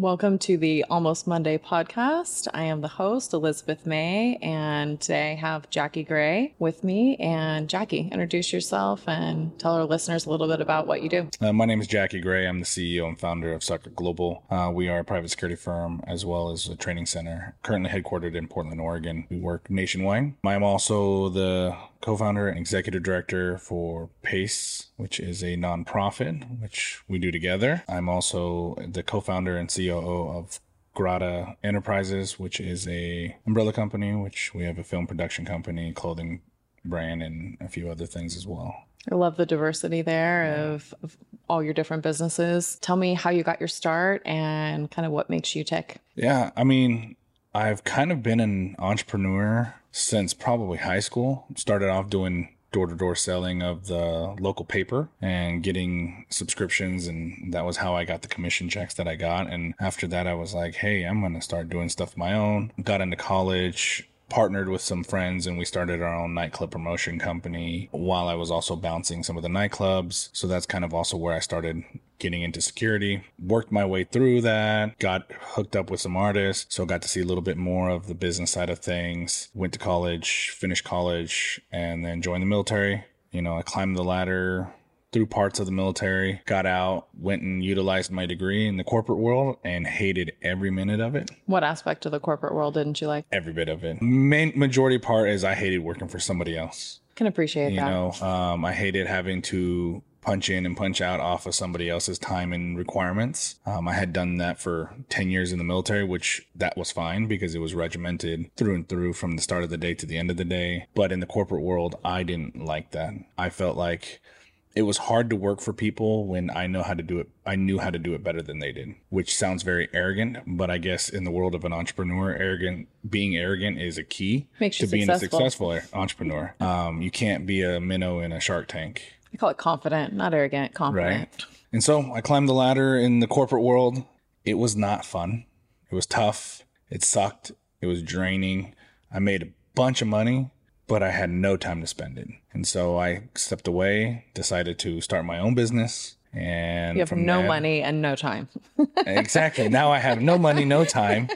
Welcome to the Almost Monday podcast. I am the host, Elizabeth May, and today I have Jackie Gray with me. And Jackie, introduce yourself and tell our listeners a little bit about what you do. Uh, my name is Jackie Gray. I'm the CEO and founder of Sucker Global. Uh, we are a private security firm as well as a training center, currently headquartered in Portland, Oregon. We work nationwide. I'm also the co-founder and executive director for Pace, which is a nonprofit, which we do together. I'm also the co-founder and COO of Grata Enterprises, which is a umbrella company, which we have a film production company, clothing brand, and a few other things as well. I love the diversity there of, of all your different businesses. Tell me how you got your start and kind of what makes you tick. Yeah, I mean, I've kind of been an entrepreneur since probably high school. Started off doing door to door selling of the local paper and getting subscriptions. And that was how I got the commission checks that I got. And after that, I was like, hey, I'm going to start doing stuff my own. Got into college, partnered with some friends and we started our own nightclub promotion company while I was also bouncing some of the nightclubs. So that's kind of also where I started getting into security. Worked my way through that, got hooked up with some artists, so got to see a little bit more of the business side of things. Went to college, finished college, and then joined the military. You know, I climbed the ladder through parts of the military, got out, went and utilized my degree in the corporate world and hated every minute of it. What aspect of the corporate world didn't you like? Every bit of it. Main majority part is I hated working for somebody else. Can appreciate You that. You know, um, I hated having to punch in and punch out off of somebody else's time and requirements. Um, I had done that for 10 years in the military, which that was fine because it was regimented through and through from the start of the day to the end of the day. But in the corporate world, I didn't like that. I felt like it was hard to work for people when I know how to do it. I knew how to do it better than they did, which sounds very arrogant, but I guess in the world of an entrepreneur, arrogant being arrogant is a key Makes to being a successful. successful entrepreneur. Um, you can't be a minnow in a shark tank. I call it confident, not arrogant, confident. Right. And so I climbed the ladder in the corporate world. It was not fun. It was tough. It sucked. It was draining. I made a bunch of money, but I had no time to spend it. And so I stepped away, decided to start my own business. And You have from no money and no time. exactly. Now I have no money, no time,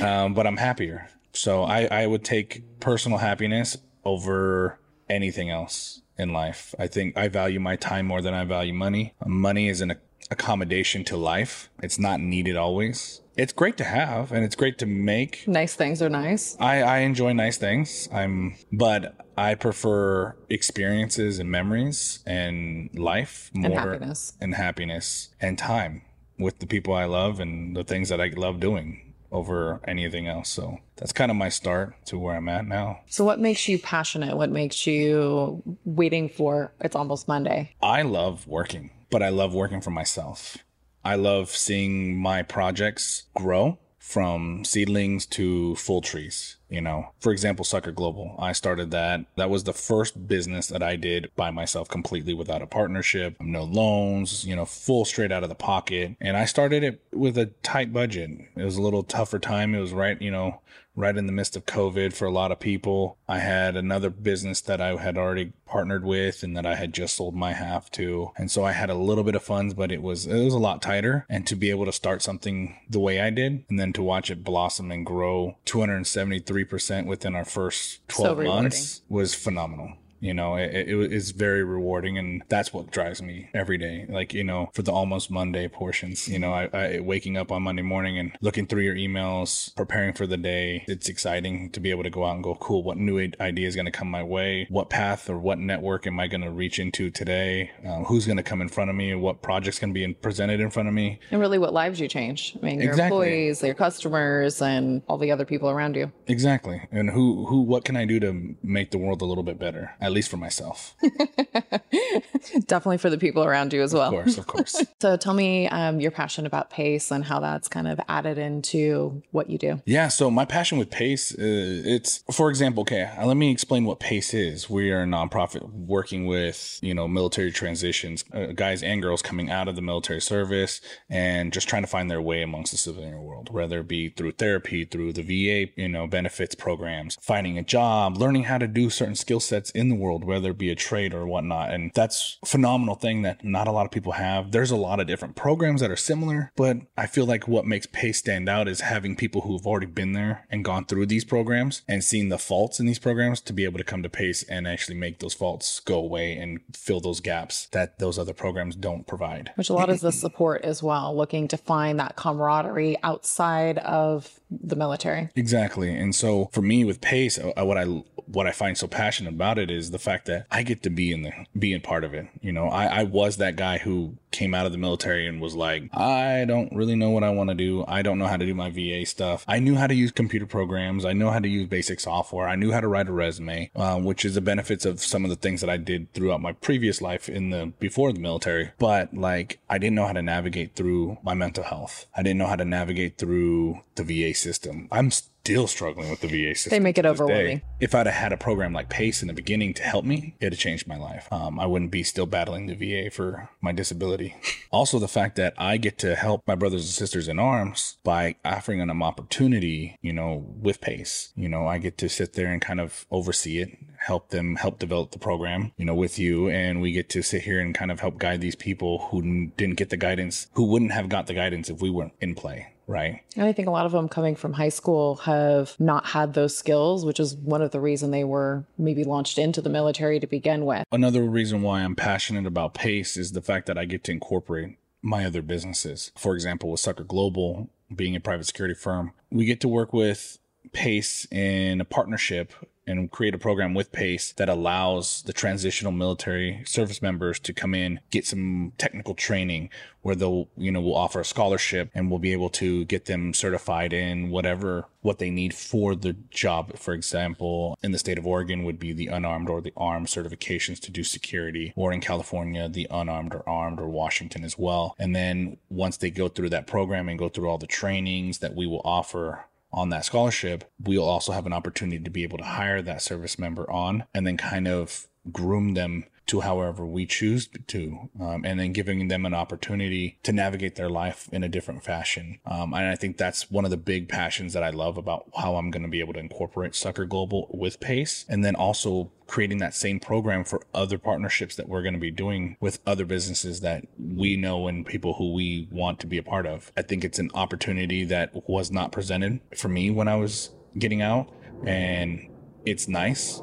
um, but I'm happier. So I, I would take personal happiness over anything else in life. I think I value my time more than I value money. Money is an accommodation to life. It's not needed always. It's great to have and it's great to make. nice things are nice. I, I enjoy nice things. I'm, but I prefer experiences and memories and life more happiness. and happiness and time with the people I love and the things that I love doing over anything else. So that's kind of my start to where I'm at now. So, what makes you passionate? What makes you waiting for it's almost Monday? I love working, but I love working for myself. I love seeing my projects grow from seedlings to full trees. You know, for example, Sucker Global. I started that. That was the first business that I did by myself completely without a partnership, no loans, you know, full straight out of the pocket. And I started it with a tight budget. It was a little tougher time. It was right, you know, right in the midst of COVID for a lot of people. I had another business that I had already partnered with and that I had just sold my half to. And so I had a little bit of funds, but it was it was a lot tighter. And to be able to start something the way I did and then to watch it blossom and grow 273% within our first 12 rewarding. months was phenomenal. You know, it, it is very rewarding, and that's what drives me every day. Like, you know, for the almost Monday portions, you know, I, I waking up on Monday morning and looking through your emails, preparing for the day. It's exciting to be able to go out and go, cool, what new idea is going to come my way? What path or what network am I going to reach into today? Um, who's going to come in front of me? What project's going to be in, presented in front of me? And really, what lives you change? I mean, your Exactly. employees, your customers, and all the other people around you. Exactly. And who, who, what can I do to make the world a little bit better? At least for myself. Definitely for the people around you as well. Of course, of course. So, tell me um, your passion about pace and how that's kind of added into what you do. Yeah, so my passion with Pace, uh, it's for example, okay, uh, let me explain what Pace is. We are a nonprofit working with you know military transitions, uh, guys and girls coming out of the military service and just trying to find their way amongst the civilian world, whether it be through therapy, through the VA, you know, benefits programs, finding a job, learning how to do certain skill sets in the world, whether it be a trade or whatnot. And that's a phenomenal thing that not a lot of people have. There's a lot of different programs that are similar, but I feel like what makes PACE stand out is having people who've already been there and gone through these programs and seen the faults in these programs to be able to come to PACE and actually make those faults go away and fill those gaps that those other programs don't provide. Which a lot is the support as well, looking to find that camaraderie outside of the military. Exactly. And so for me with PACE, uh, what I what I find so passionate about it is the fact that I get to be in the being part of it. You know, I, I was that guy who came out of the military and was like, I don't really know what I want to do. I don't know how to do my VA stuff. I knew how to use computer programs. I know how to use basic software. I knew how to write a resume, uh, which is the benefits of some of the things that I did throughout my previous life in the before the military. But like, I didn't know how to navigate through my mental health. I didn't know how to navigate through the VA system. I'm still struggling with the VA system. They make it overwhelming. If I'd have had a program like PACE in the beginning to help me, it'd have changed my life. Um, I wouldn't be still battling the VA for my disability. also, the fact that I get to help my brothers and sisters in arms by offering them opportunity, you know, with PACE. You know, I get to sit there and kind of oversee it, help them help develop the program, you know, with you. And we get to sit here and kind of help guide these people who didn't get the guidance, who wouldn't have got the guidance if we weren't in play. Right. And I think a lot of them coming from high school have not had those skills, which is one of the reason they were maybe launched into the military to begin with. Another reason why I'm passionate about PACE is the fact that I get to incorporate my other businesses. For example, with Sucker Global, being a private security firm, we get to work with PACE in a partnership and create a program with PACE that allows the transitional military service members to come in, get some technical training where they'll, you know, we'll offer a scholarship and we'll be able to get them certified in whatever what they need for the job. For example, in the state of Oregon would be the unarmed or the armed certifications to do security, or in California, the unarmed or armed or Washington as well. And then once they go through that program and go through all the trainings that we will offer on that scholarship, we'll also have an opportunity to be able to hire that service member on and then kind of groom them to however we choose to, um, and then giving them an opportunity to navigate their life in a different fashion. Um, and I think that's one of the big passions that I love about how I'm going to be able to incorporate Sucker Global with Pace, and then also creating that same program for other partnerships that we're going to be doing with other businesses that we know and people who we want to be a part of. I think it's an opportunity that was not presented for me when I was getting out, and it's nice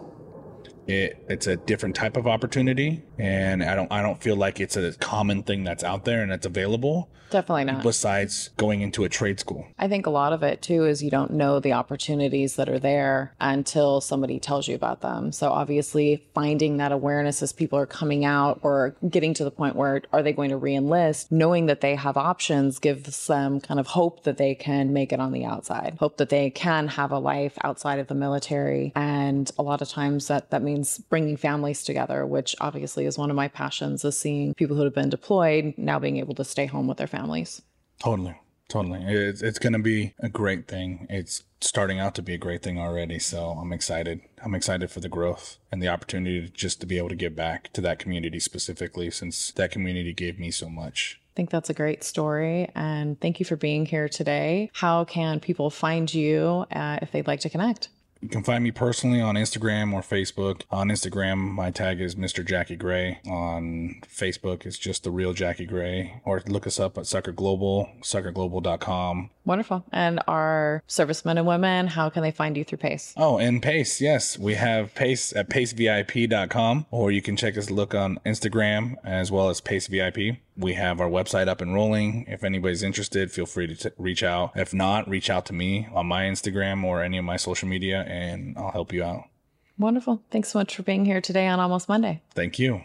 it, it's a different type of opportunity and i don't i don't feel like it's a common thing that's out there and that's available. Definitely not. Besides going into a trade school. I think a lot of it too is you don't know the opportunities that are there until somebody tells you about them. So obviously finding that awareness as people are coming out or getting to the point where are they going to reenlist? Knowing that they have options gives them kind of hope that they can make it on the outside hope that they can have a life outside of the military. And a lot of times that that means means bringing families together, which obviously is one of my passions, is seeing people who have been deployed now being able to stay home with their families. Totally. Totally. It's, it's going to be a great thing. It's starting out to be a great thing already. So I'm excited. I'm excited for the growth and the opportunity to just to be able to give back to that community specifically since that community gave me so much. I think that's a great story. And thank you for being here today. How can people find you uh, if they'd like to connect? You can find me personally on Instagram or Facebook. On Instagram, my tag is Mr. Jackie Gray. On Facebook, it's just the real Jackie Gray. Or look us up at Sucker Global, suckerglobal.com. Wonderful. And our servicemen and women, how can they find you through PACE? Oh, and PACE, yes. We have PACE at pacevip.com, or you can check us look on Instagram as well as PACE VIP. We have our website up and rolling. If anybody's interested, feel free to t- reach out. If not, reach out to me on my Instagram or any of my social media, and I'll help you out. Wonderful. Thanks so much for being here today on Almost Monday. Thank you.